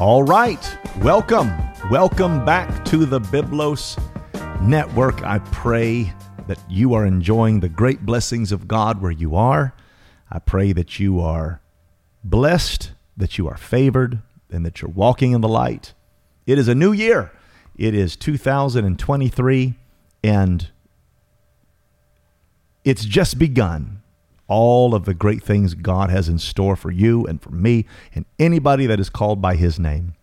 All right. Welcome. Welcome back to the Biblos Network. I pray that you are enjoying the great blessings of God where you are. I pray that you are blessed, that you are favored, and that you're walking in the light. It is a new year. It is 2023, and it's just begun. All of the great things God has in store for you and for me and anybody that is called by His name.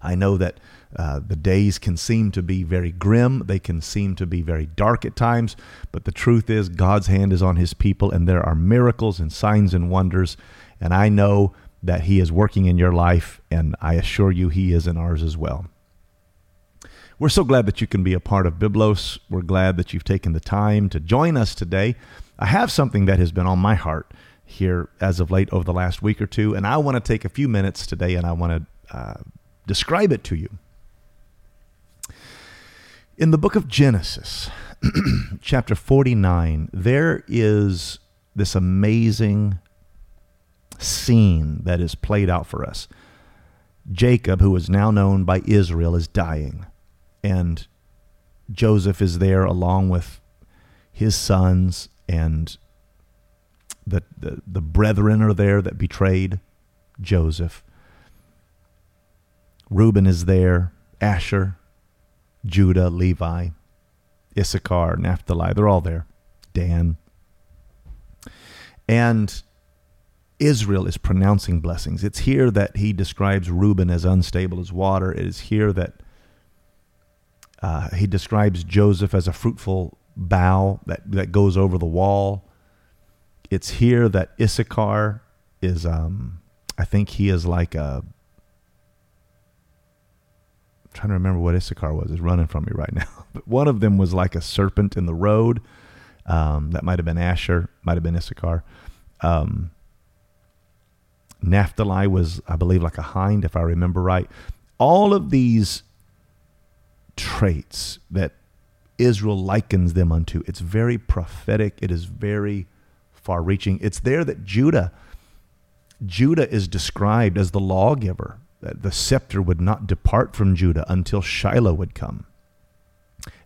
I know that uh, the days can seem to be very grim. They can seem to be very dark at times. But the truth is, God's hand is on his people, and there are miracles and signs and wonders. And I know that he is working in your life, and I assure you he is in ours as well. We're so glad that you can be a part of Biblos. We're glad that you've taken the time to join us today. I have something that has been on my heart here as of late over the last week or two, and I want to take a few minutes today and I want to uh, describe it to you. In the book of Genesis, chapter 49, there is this amazing scene that is played out for us. Jacob, who is now known by Israel, is dying, and Joseph is there along with his sons, and the, the, the brethren are there that betrayed Joseph. Reuben is there, Asher, Judah, Levi, Issachar, Naphtali, they're all there. Dan. And Israel is pronouncing blessings. It's here that he describes Reuben as unstable as water. It is here that uh, he describes Joseph as a fruitful bough that, that goes over the wall. It's here that Issachar is, um, I think he is like a trying to remember what Issachar was. Is running from me right now. But one of them was like a serpent in the road. Um, that might have been Asher, might have been Issachar. Um, Naphtali was, I believe, like a hind, if I remember right. All of these traits that Israel likens them unto, it's very prophetic. It is very far reaching. It's there that Judah, Judah is described as the lawgiver that the scepter would not depart from Judah until Shiloh would come.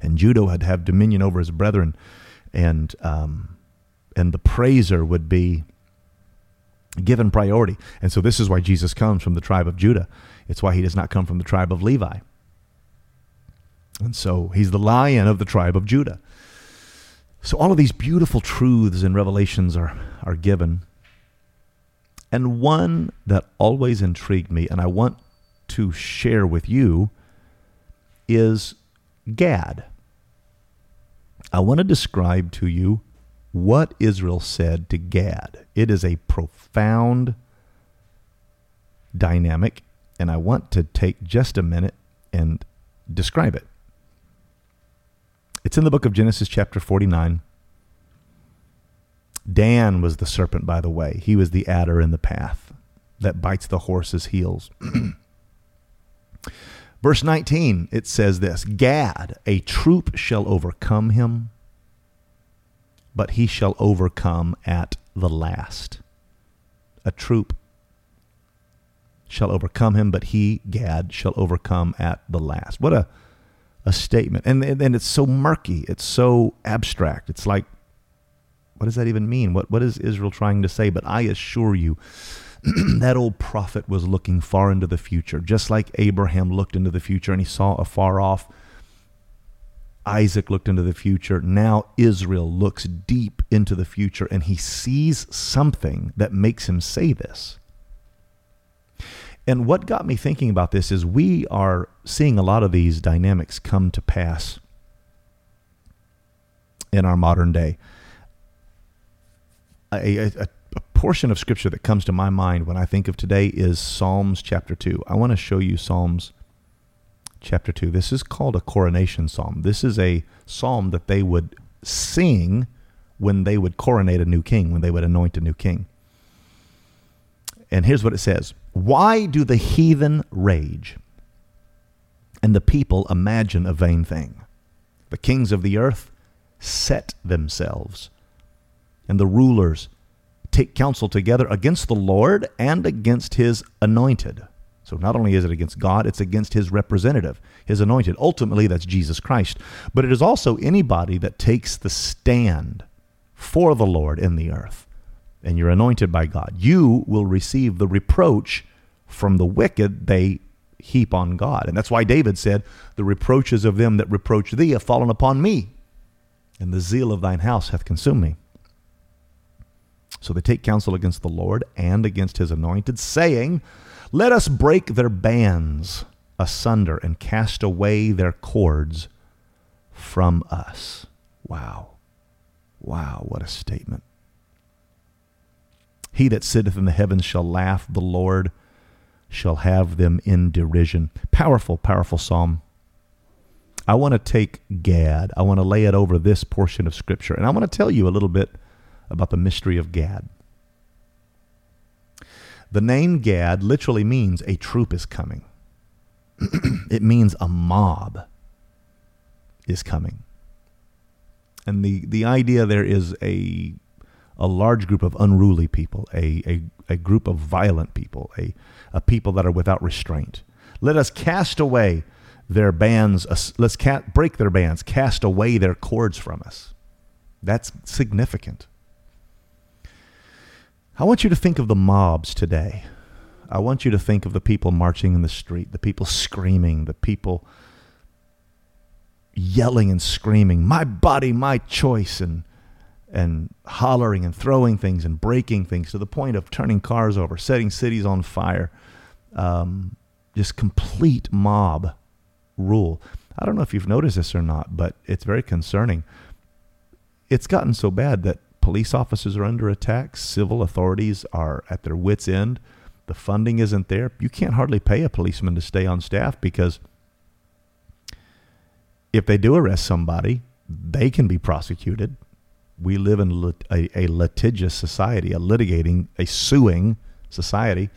And Judah would have dominion over his brethren, and um, and the praiser would be given priority. And so this is why Jesus comes from the tribe of Judah. It's why he does not come from the tribe of Levi. And so he's the lion of the tribe of Judah. So all of these beautiful truths and revelations are, are given. And one that always intrigued me, and I want to share with you, is Gad. I want to describe to you what Israel said to Gad. It is a profound dynamic, and I want to take just a minute and describe it. It's in the book of Genesis, chapter 49. Dan was the serpent, by the way. He was the adder in the path that bites the horse's heels. Verse 19, it says this Gad, a troop shall overcome him, but he shall overcome at the last. A troop shall overcome him, but he, Gad, shall overcome at the last. What a, a statement. And, and it's so murky. It's so abstract. It's like what does that even mean? What what is Israel trying to say? But I assure you, that old prophet was looking far into the future, just like Abraham looked into the future and he saw afar off. Isaac looked into the future. Now Israel looks deep into the future and he sees something that makes him say this. And what got me thinking about this is we are seeing a lot of these dynamics come to pass in our modern day a, a, a portion of scripture that comes to my mind when I think of today is Psalms chapter 2. I want to show you Psalms chapter 2. This is called a coronation psalm. This is a psalm that they would sing when they would coronate a new king, when they would anoint a new king. And here's what it says Why do the heathen rage and the people imagine a vain thing? The kings of the earth set themselves and the rulers take counsel together against the Lord and against his anointed. So not only is it against God, it's against his representative, his anointed. Ultimately, that's Jesus Christ. But it is also anybody that takes the stand for the Lord in the earth. And you're anointed by God. You will receive the reproach from the wicked they heap on God. And that's why David said, The reproaches of them that reproach thee have fallen upon me, and the zeal of thine house hath consumed me. So they take counsel against the Lord and against his anointed, saying, let us break their bands asunder and cast away their cords from us. Wow. Wow, what a statement. He that sitteth in the heavens shall laugh, the Lord shall have them in derision. Powerful, powerful psalm. I want to take Gad, I want to lay it over this portion of Scripture, and I want to tell you a little bit about the mystery of Gad. The name Gad literally means a troop is coming. it means a mob is coming. And the, the idea there is a, a large group of unruly people, a, a, a group of violent people, a, a people that are without restraint. Let us cast away their bands, let's break their bands, cast away their cords from us. That's significant. I want you to think of the mobs today. I want you to think of the people marching in the street, the people screaming, the people yelling and screaming, "My body, my choice," and and hollering and throwing things and breaking things to the point of turning cars over, setting cities on fire. Um, just complete mob rule. I don't know if you've noticed this or not, but it's very concerning. It's gotten so bad that police officers are under attack, civil authorities are at their wits' end. The funding isn't there. You can't hardly pay a policeman to stay on staff because if they do arrest somebody, they can be prosecuted. We live in a, a litigious society, a litigating, a suing society.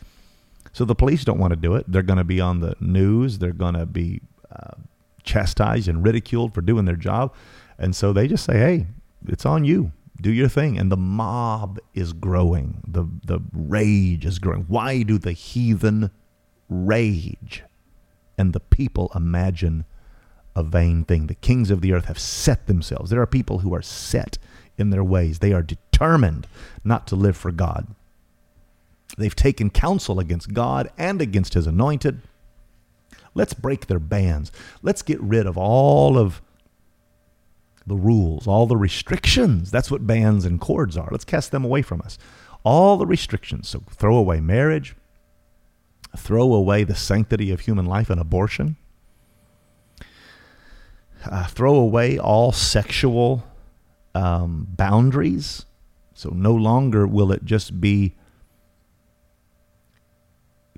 So the police don't want to do it. They're going to be on the news. They're going to be uh, chastised and ridiculed for doing their job. And so they just say, hey, it's on you do your thing. And the mob is growing. The, the rage is growing. Why do the heathen rage? And the people imagine a vain thing. The kings of the earth have set themselves. There are people who are set in their ways. They are determined not to live for God. They've taken counsel against God and against his anointed. Let's break their bands. Let's get rid of all of the rules, all the restrictions. That's what bands and cords are. Let's cast them away from us. All the restrictions. So throw away marriage, throw away the sanctity of human life and abortion, uh, throw away all sexual um, boundaries. So no longer will it just be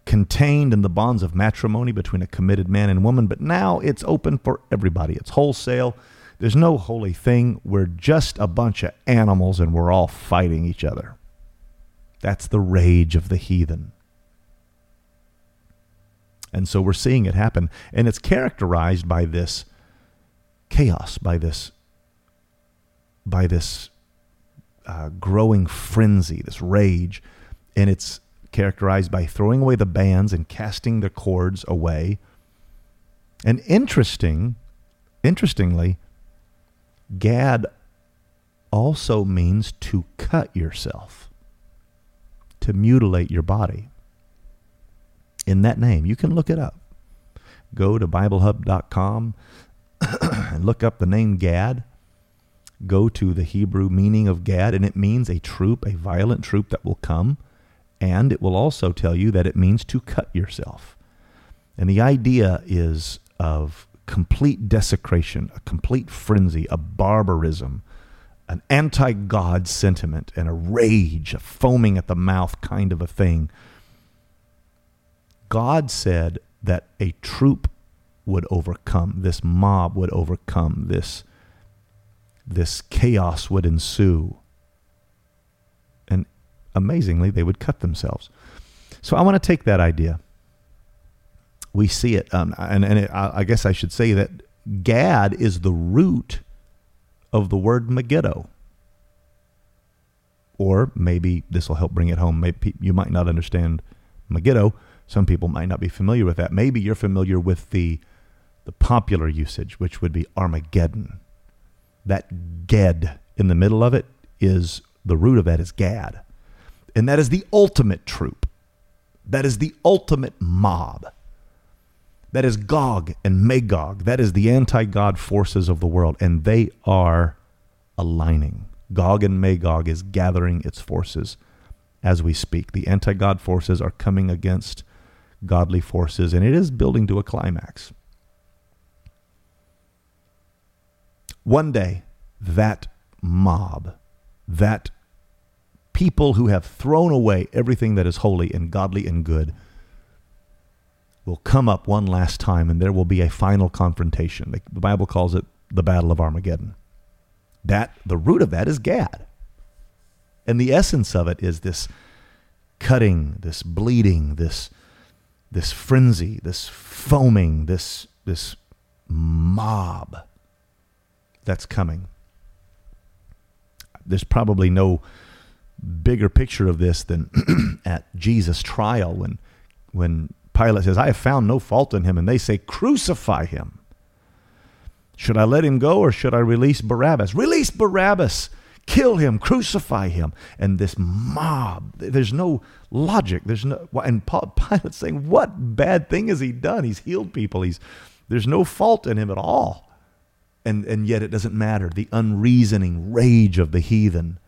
contained in the bonds of matrimony between a committed man and woman, but now it's open for everybody. It's wholesale. There's no holy thing. We're just a bunch of animals and we're all fighting each other. That's the rage of the heathen. And so we're seeing it happen. And it's characterized by this chaos, by this, by this uh, growing frenzy, this rage. And it's characterized by throwing away the bands and casting the cords away. And interesting, interestingly, Gad also means to cut yourself, to mutilate your body. In that name, you can look it up. Go to BibleHub.com and look up the name Gad. Go to the Hebrew meaning of Gad, and it means a troop, a violent troop that will come. And it will also tell you that it means to cut yourself. And the idea is of complete desecration, a complete frenzy, a barbarism, an anti God sentiment, and a rage, a foaming at the mouth kind of a thing. God said that a troop would overcome, this mob would overcome, this, this chaos would ensue. And amazingly, they would cut themselves. So I want to take that idea we see it. Um, and and it, I guess I should say that Gad is the root of the word Megiddo. Or maybe this will help bring it home. Maybe you might not understand Megiddo. Some people might not be familiar with that. Maybe you're familiar with the the popular usage, which would be Armageddon. That Ged in the middle of it is the root of that is Gad. And that is the ultimate troop. That is the ultimate mob. That is Gog and Magog. That is the anti God forces of the world. And they are aligning. Gog and Magog is gathering its forces as we speak. The anti God forces are coming against godly forces, and it is building to a climax. One day, that mob, that people who have thrown away everything that is holy and godly and good, will come up one last time and there will be a final confrontation. The Bible calls it the Battle of Armageddon. That the root of that is Gad. And the essence of it is this cutting, this bleeding, this this frenzy, this foaming, this this mob that's coming. There's probably no bigger picture of this than at Jesus' trial when when Pilate says, I have found no fault in him, and they say, Crucify him. Should I let him go or should I release Barabbas? Release Barabbas! Kill him, crucify him. And this mob, there's no logic. There's no, and Pilate's saying, What bad thing has he done? He's healed people. He's, there's no fault in him at all. And, and yet it doesn't matter. The unreasoning rage of the heathen.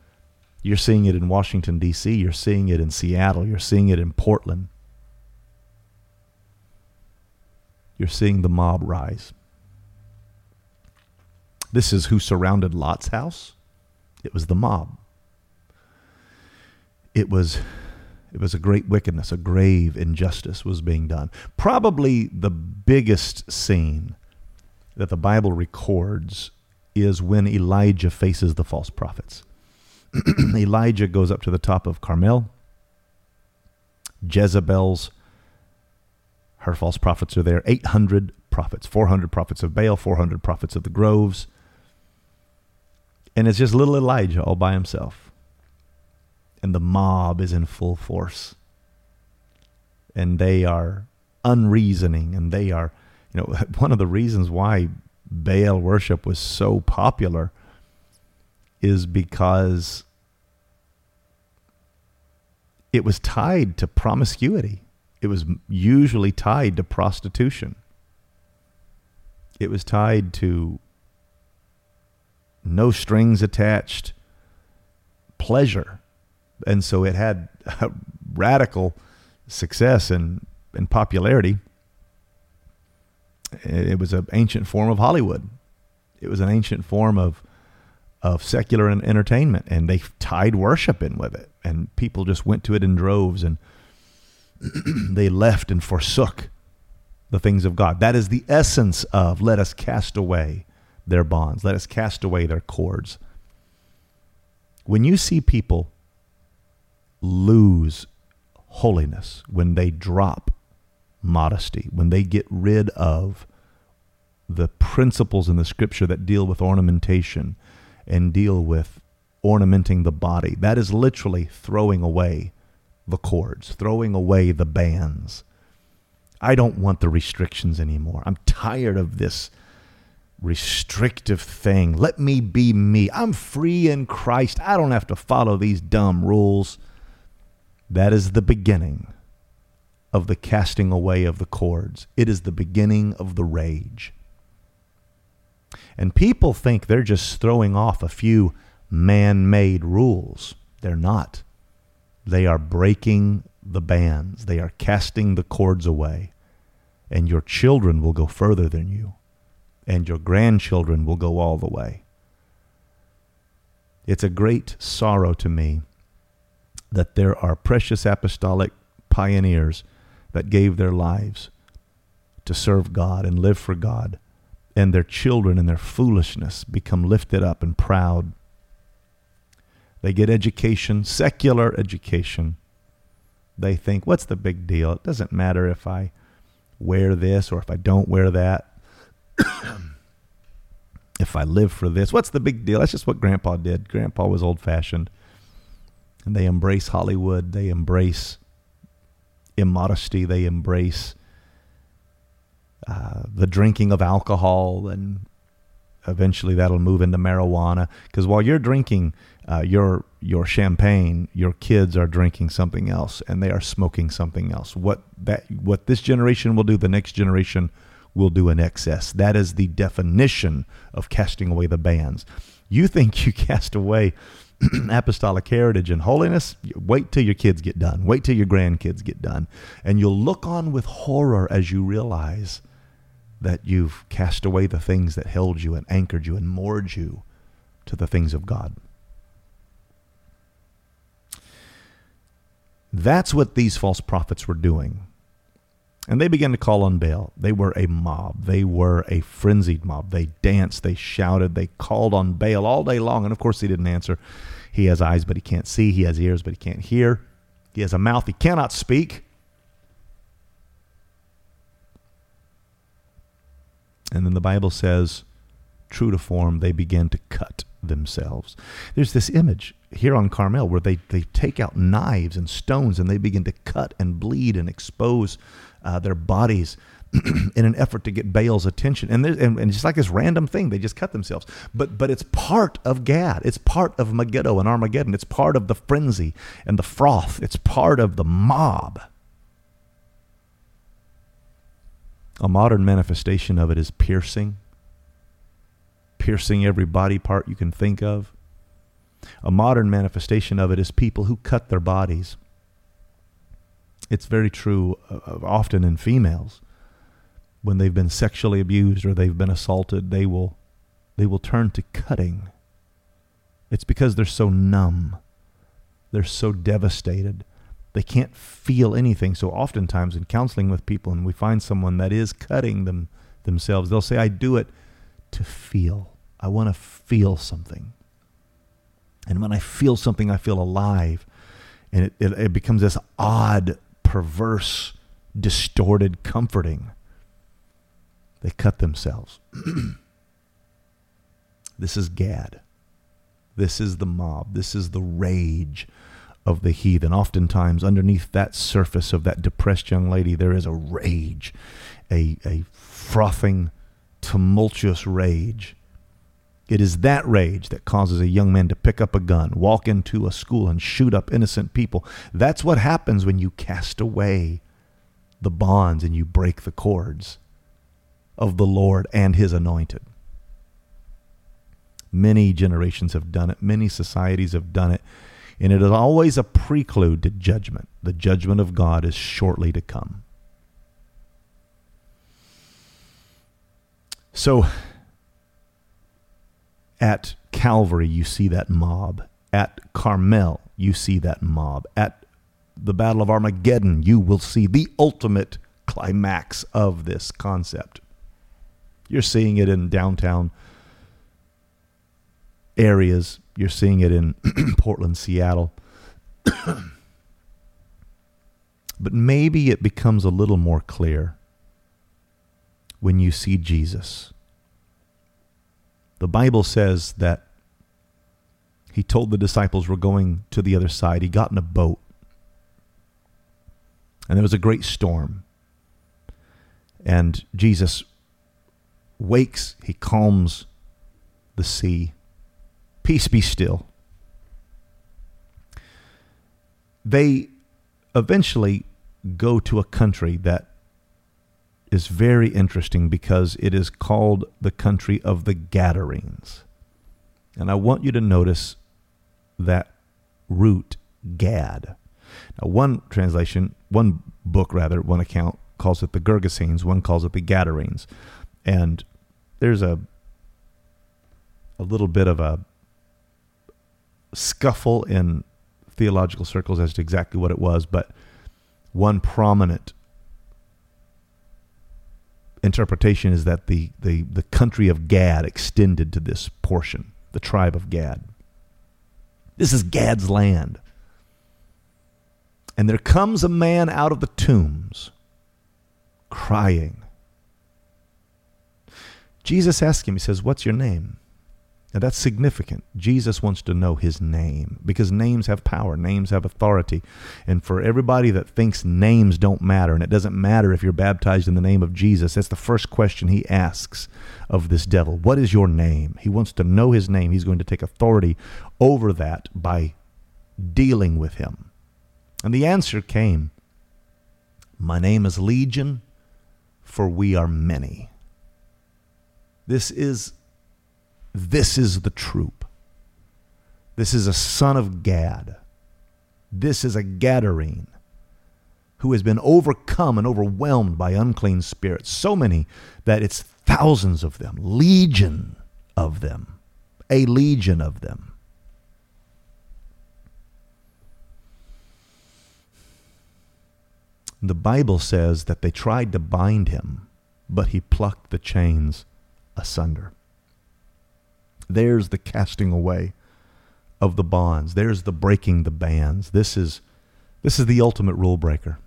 You're seeing it in Washington, D.C., you're seeing it in Seattle, you're seeing it in Portland. You're seeing the mob rise. This is who surrounded Lot's house. It was the mob. It was it was a great wickedness, a grave injustice was being done. Probably the biggest scene that the Bible records is when Elijah faces the false prophets. Elijah goes up to the top of Carmel. Jezebel's her false prophets are there. 800 prophets, 400 prophets of Baal, 400 prophets of the groves. And it's just little Elijah all by himself. And the mob is in full force. And they are unreasoning and they are, you know, one of the reasons why Baal worship was so popular is because it was tied to promiscuity. It was usually tied to prostitution. It was tied to no strings attached pleasure. And so it had radical success and, and popularity. It was an ancient form of Hollywood. It was an ancient form of of secular entertainment, and they tied worship in with it, and people just went to it in droves, and they left and forsook the things of God. That is the essence of let us cast away their bonds. Let us cast away their cords. When you see people lose holiness, when they drop modesty, when they get rid of the principles in the scripture that deal with ornamentation and deal with ornamenting the body, that is literally throwing away the cords, throwing away the bands. I don't want the restrictions anymore. I'm tired of this restrictive thing. Let me be me. I'm free in Christ. I don't have to follow these dumb rules. That is the beginning of the casting away of the cords. It is the beginning of the rage. And people think they're just throwing off a few man made rules. They're not. They are breaking the bands, they are casting the cords away. And your children will go further than you and your grandchildren will go all the way. It's a great sorrow to me that there are precious apostolic pioneers that gave their lives to serve God and live for God, and their children in their foolishness become lifted up and proud. They get education, secular education. They think, what's the big deal? It doesn't matter if I wear this or if I don't wear that. if I live for this, what's the big deal? That's just what Grandpa did. Grandpa was old fashioned. And they embrace Hollywood, they embrace immodesty. They embrace uh, the drinking of alcohol, and eventually that'll move into marijuana. Because while you're drinking uh, your your champagne, your kids are drinking something else, and they are smoking something else. What that what this generation will do, the next generation will do in excess. That is the definition of casting away the bands. You think you cast away apostolic heritage and holiness? Wait till your kids get done. Wait till your grandkids get done. And you'll look on with horror as you realize that you've cast away the things that held you and anchored you and moored you to the things of God. That's what these false prophets were doing. And they began to call on Baal. They were a mob. They were a frenzied mob. They danced, they shouted, they called on Baal all day long. And of course, he didn't answer. He has eyes, but he can't see. He has ears, but he can't hear. He has a mouth, he cannot speak. And then the Bible says, true to form, they began to cut themselves. There's this image here on Carmel where they, they take out knives and stones and they begin to cut and bleed and expose uh, their bodies in an effort to get Baal's attention. And, and, and just like this random thing, they just cut themselves. But, but it's part of Gad. It's part of Megiddo and Armageddon. It's part of the frenzy and the froth. It's part of the mob. A modern manifestation of it is piercing, piercing every body part you can think of. A modern manifestation of it is people who cut their bodies it's very true uh, often in females when they've been sexually abused or they've been assaulted they will they will turn to cutting. It's because they're so numb. They're so devastated. They can't feel anything. So oftentimes in counseling with people and we find someone that is cutting them themselves they'll say i do it to feel. I want to feel something. And when i feel something i feel alive. And it, it, it becomes this odd perverse, distorted comforting. They cut themselves. this is Gad. This is the mob. This is the rage of the heathen. Oftentimes, underneath that surface of that depressed young lady, there is a rage, a, a frothing, tumultuous rage it is that rage that causes a young man to pick up a gun, walk into a school, and shoot up innocent people. That's what happens when you cast away the bonds and you break the cords of the Lord and his anointed. Many generations have done it, many societies have done it, and it is always a prelude to judgment. The judgment of God is shortly to come. So, at Calvary, you see that mob. At Carmel, you see that mob. At the Battle of Armageddon, you will see the ultimate climax of this concept. You're seeing it in downtown areas, you're seeing it in Portland, Seattle. but maybe it becomes a little more clear when you see Jesus the Bible says that he told the disciples we're going to the other side. He got in a boat. And there was a great storm. And Jesus wakes, he calms the sea. Peace be still. They eventually go to a country that is very interesting because it is called the country of the Gadarenes. And I want you to notice that root, Gad. Now, one translation, one book rather, one account calls it the Gergesenes, one calls it the Gadarenes. And there's a a little bit of a scuffle in theological circles as to exactly what it was, but one prominent interpretation is that the, the, the country of Gad extended to this portion, the tribe of Gad. This is Gad's land. And there comes a man out of the tombs crying. Jesus asks him, He says, What's your name? And that's significant. Jesus wants to know his name because names have power, names have authority. And for everybody that thinks names don't matter, and it doesn't matter if you're baptized in the name of Jesus, that's the first question he asks of this devil. What is your name? He wants to know his name. He's going to take authority over that by dealing with him. And the answer came My name is Legion, for we are many. This is this is the troop. This is a son of Gad. This is a Gadarene who has been overcome and overwhelmed by unclean spirits. So many that it's thousands of them, legion of them, a legion of them. The Bible says that they tried to bind him, but he plucked the chains asunder. There's the casting away of the bonds. There's the breaking the bands. This is this is the ultimate rule breaker.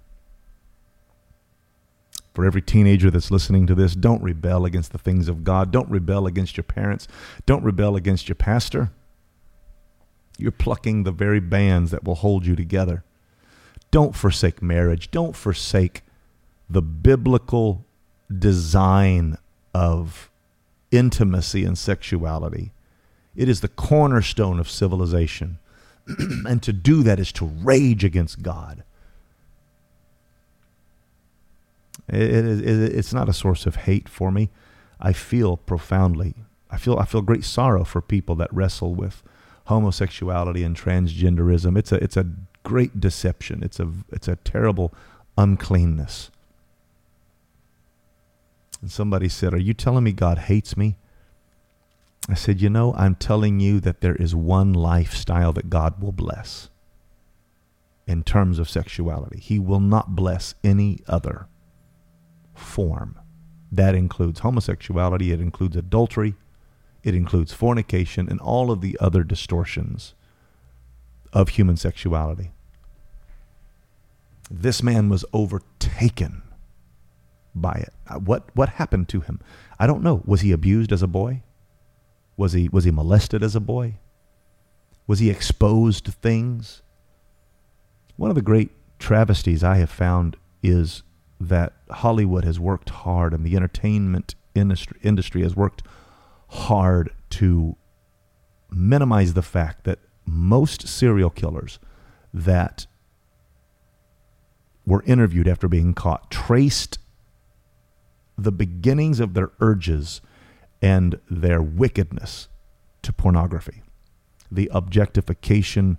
For every teenager that's listening to this, don't rebel against the things of God. Don't rebel against your parents. Don't rebel against your pastor. You're plucking the very bands that will hold you together. Don't forsake marriage. Don't forsake the biblical design of intimacy and sexuality. It is the cornerstone of civilization. and to do that is to rage against God. It, it, it, it's not a source of hate for me. I feel profoundly, I feel, I feel great sorrow for people that wrestle with homosexuality and transgenderism. It's a, it's a great deception. It's a, it's a terrible uncleanness. And somebody said, Are you telling me God hates me? I said, You know, I'm telling you that there is one lifestyle that God will bless in terms of sexuality. He will not bless any other form. That includes homosexuality, it includes adultery, it includes fornication, and all of the other distortions of human sexuality. This man was overtaken by it. Uh, what what happened to him? I don't know. Was he abused as a boy? Was he was he molested as a boy? Was he exposed to things? One of the great travesties I have found is that Hollywood has worked hard and the entertainment industry industry has worked hard to minimize the fact that most serial killers that were interviewed after being caught traced the beginnings of their urges and their wickedness to pornography. The objectification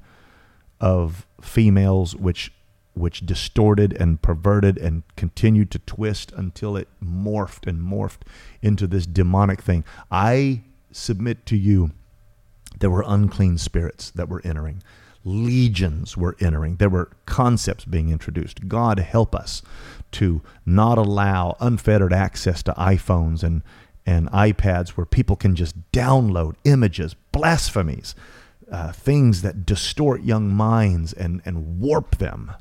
of females, which which distorted and perverted and continued to twist until it morphed and morphed into this demonic thing. I submit to you there were unclean spirits that were entering legions were entering. There were concepts being introduced. God help us to not allow unfettered access to iPhones and, and iPads where people can just download images, blasphemies, uh, things that distort young minds and, and warp them.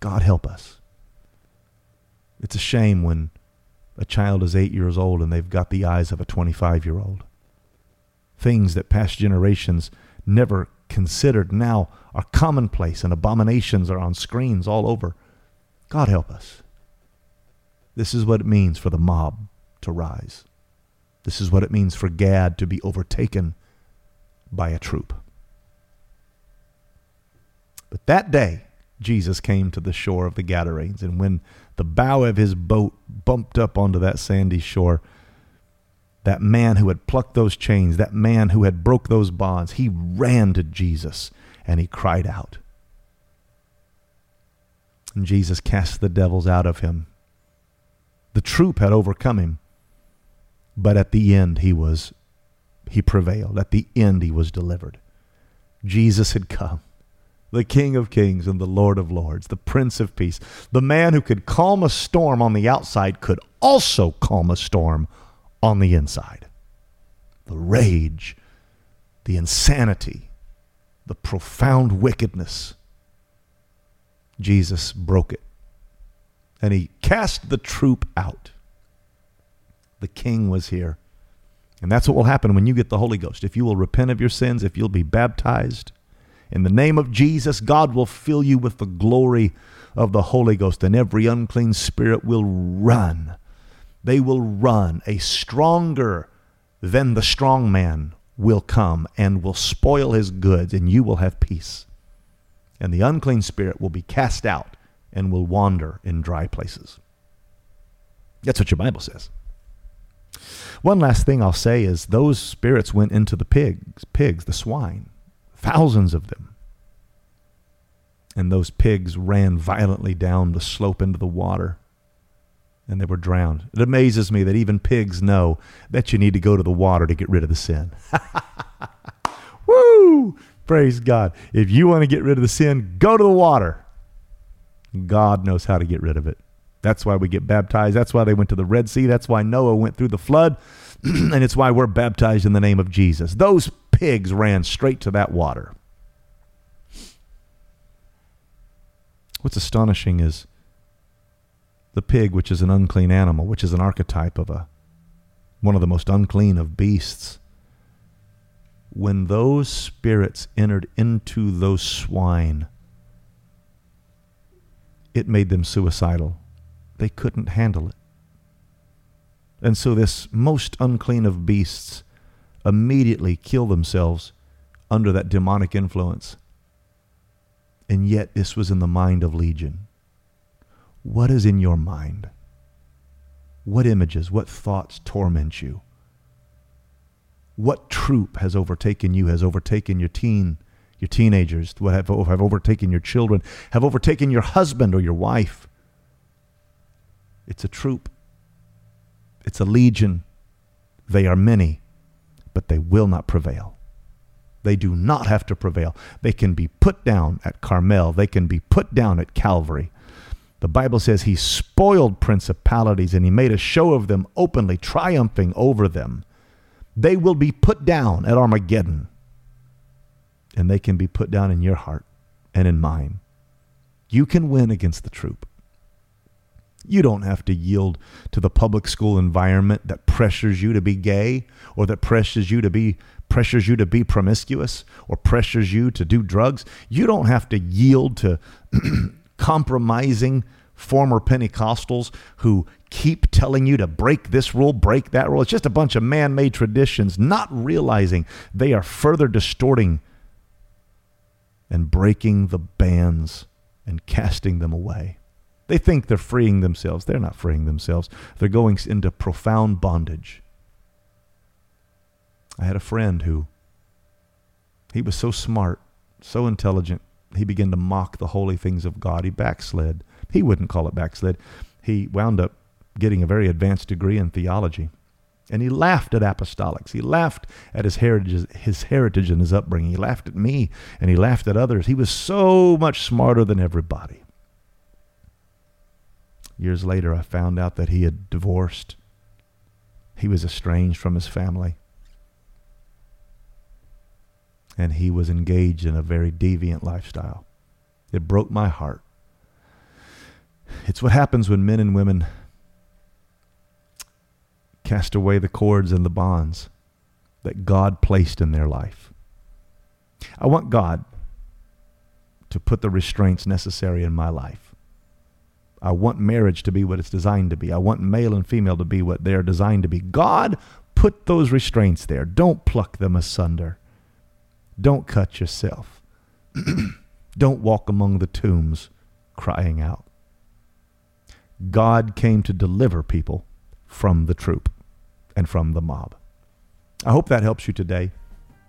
God help us. It's a shame when a child is eight years old and they've got the eyes of a 25 year old. Things that past generations never considered now are commonplace and abominations are on screens all over. God help us. This is what it means for the mob to rise. This is what it means for Gad to be overtaken by a troop. But that day, Jesus came to the shore of the Gadarenes, and when the bow of his boat bumped up onto that sandy shore, that man who had plucked those chains, that man who had broke those bonds, he ran to Jesus and he cried out. And Jesus cast the devils out of him. The troop had overcome him, but at the end he was he prevailed. At the end he was delivered. Jesus had come, the King of Kings and the Lord of Lords, the Prince of Peace. The man who could calm a storm on the outside could also calm a storm on the inside. The rage, the insanity, the profound wickedness. Jesus broke it. And he cast the troop out. The king was here. And that's what will happen when you get the Holy Ghost. If you will repent of your sins, if you'll be baptized in the name of Jesus, God will fill you with the glory of the Holy Ghost, and every unclean spirit will run. They will run. A stronger than the strong man will come and will spoil his goods, and you will have peace. And the unclean spirit will be cast out and will wander in dry places. That's what your Bible says. One last thing I'll say is those spirits went into the pigs, pigs, the swine, thousands of them. And those pigs ran violently down the slope into the water and they were drowned. It amazes me that even pigs know that you need to go to the water to get rid of the sin. Woo! Praise God. If you want to get rid of the sin, go to the water. God knows how to get rid of it. That's why we get baptized. That's why they went to the Red Sea. That's why Noah went through the flood. and it's why we're baptized in the name of Jesus. Those pigs ran straight to that water. What's astonishing is the pig, which is an unclean animal, which is an archetype of a one of the most unclean of beasts. When those spirits entered into those swine, it made them suicidal. They couldn't handle it. And so this most unclean of beasts immediately kill themselves under that demonic influence. And yet this was in the mind of Legion. What is in your mind? What images, what thoughts torment you? What troop has overtaken you, has overtaken your teen, your teenagers, have, have overtaken your children, have overtaken your husband or your wife? It's a troop. It's a legion. They are many, but they will not prevail. They do not have to prevail. They can be put down at Carmel. They can be put down at Calvary. The Bible says he spoiled principalities and he made a show of them openly, triumphing over them. They will be put down at Armageddon. And they can be put down in your heart and in mine. You can win against the troop. You don't have to yield to the public school environment that pressures you to be gay or that pressures you to be pressures you to be promiscuous or pressures you to do drugs. You don't have to yield to compromising former Pentecostals who keep telling you to break this rule, break that rule. It's just a bunch of man made traditions, not realizing they are further distorting and breaking the bands and casting them away. They think they're freeing themselves. They're not freeing themselves, they're going into profound bondage. I had a friend who he was so smart, so intelligent, he began to mock the holy things of God. He backslid. He wouldn't call it backslid. He wound up getting a very advanced degree in theology. And he laughed at apostolics. He laughed at his heritage, his heritage and his upbringing. He laughed at me and he laughed at others. He was so much smarter than everybody. Years later, I found out that he had divorced. He was estranged from his family and he was engaged in a very deviant lifestyle. It broke my heart. It's what happens when men and women cast away the cords and the bonds that God placed in their life. I want God to put the restraints necessary in my life. I want marriage to be what it's designed to be. I want male and female to be what they're designed to be. God put those restraints there. Don't pluck them asunder. Don't cut yourself. Don't walk among the tombs crying out. God came to deliver people from the troop and from the mob. I hope that helps you today.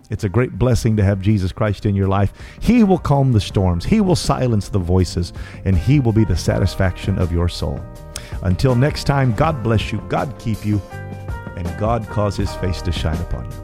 It's a great blessing to have Jesus Christ in your life. He will calm the storms, He will silence the voices, and He will be the satisfaction of your soul. Until next time, God bless you, God keep you, and God cause His face to shine upon you.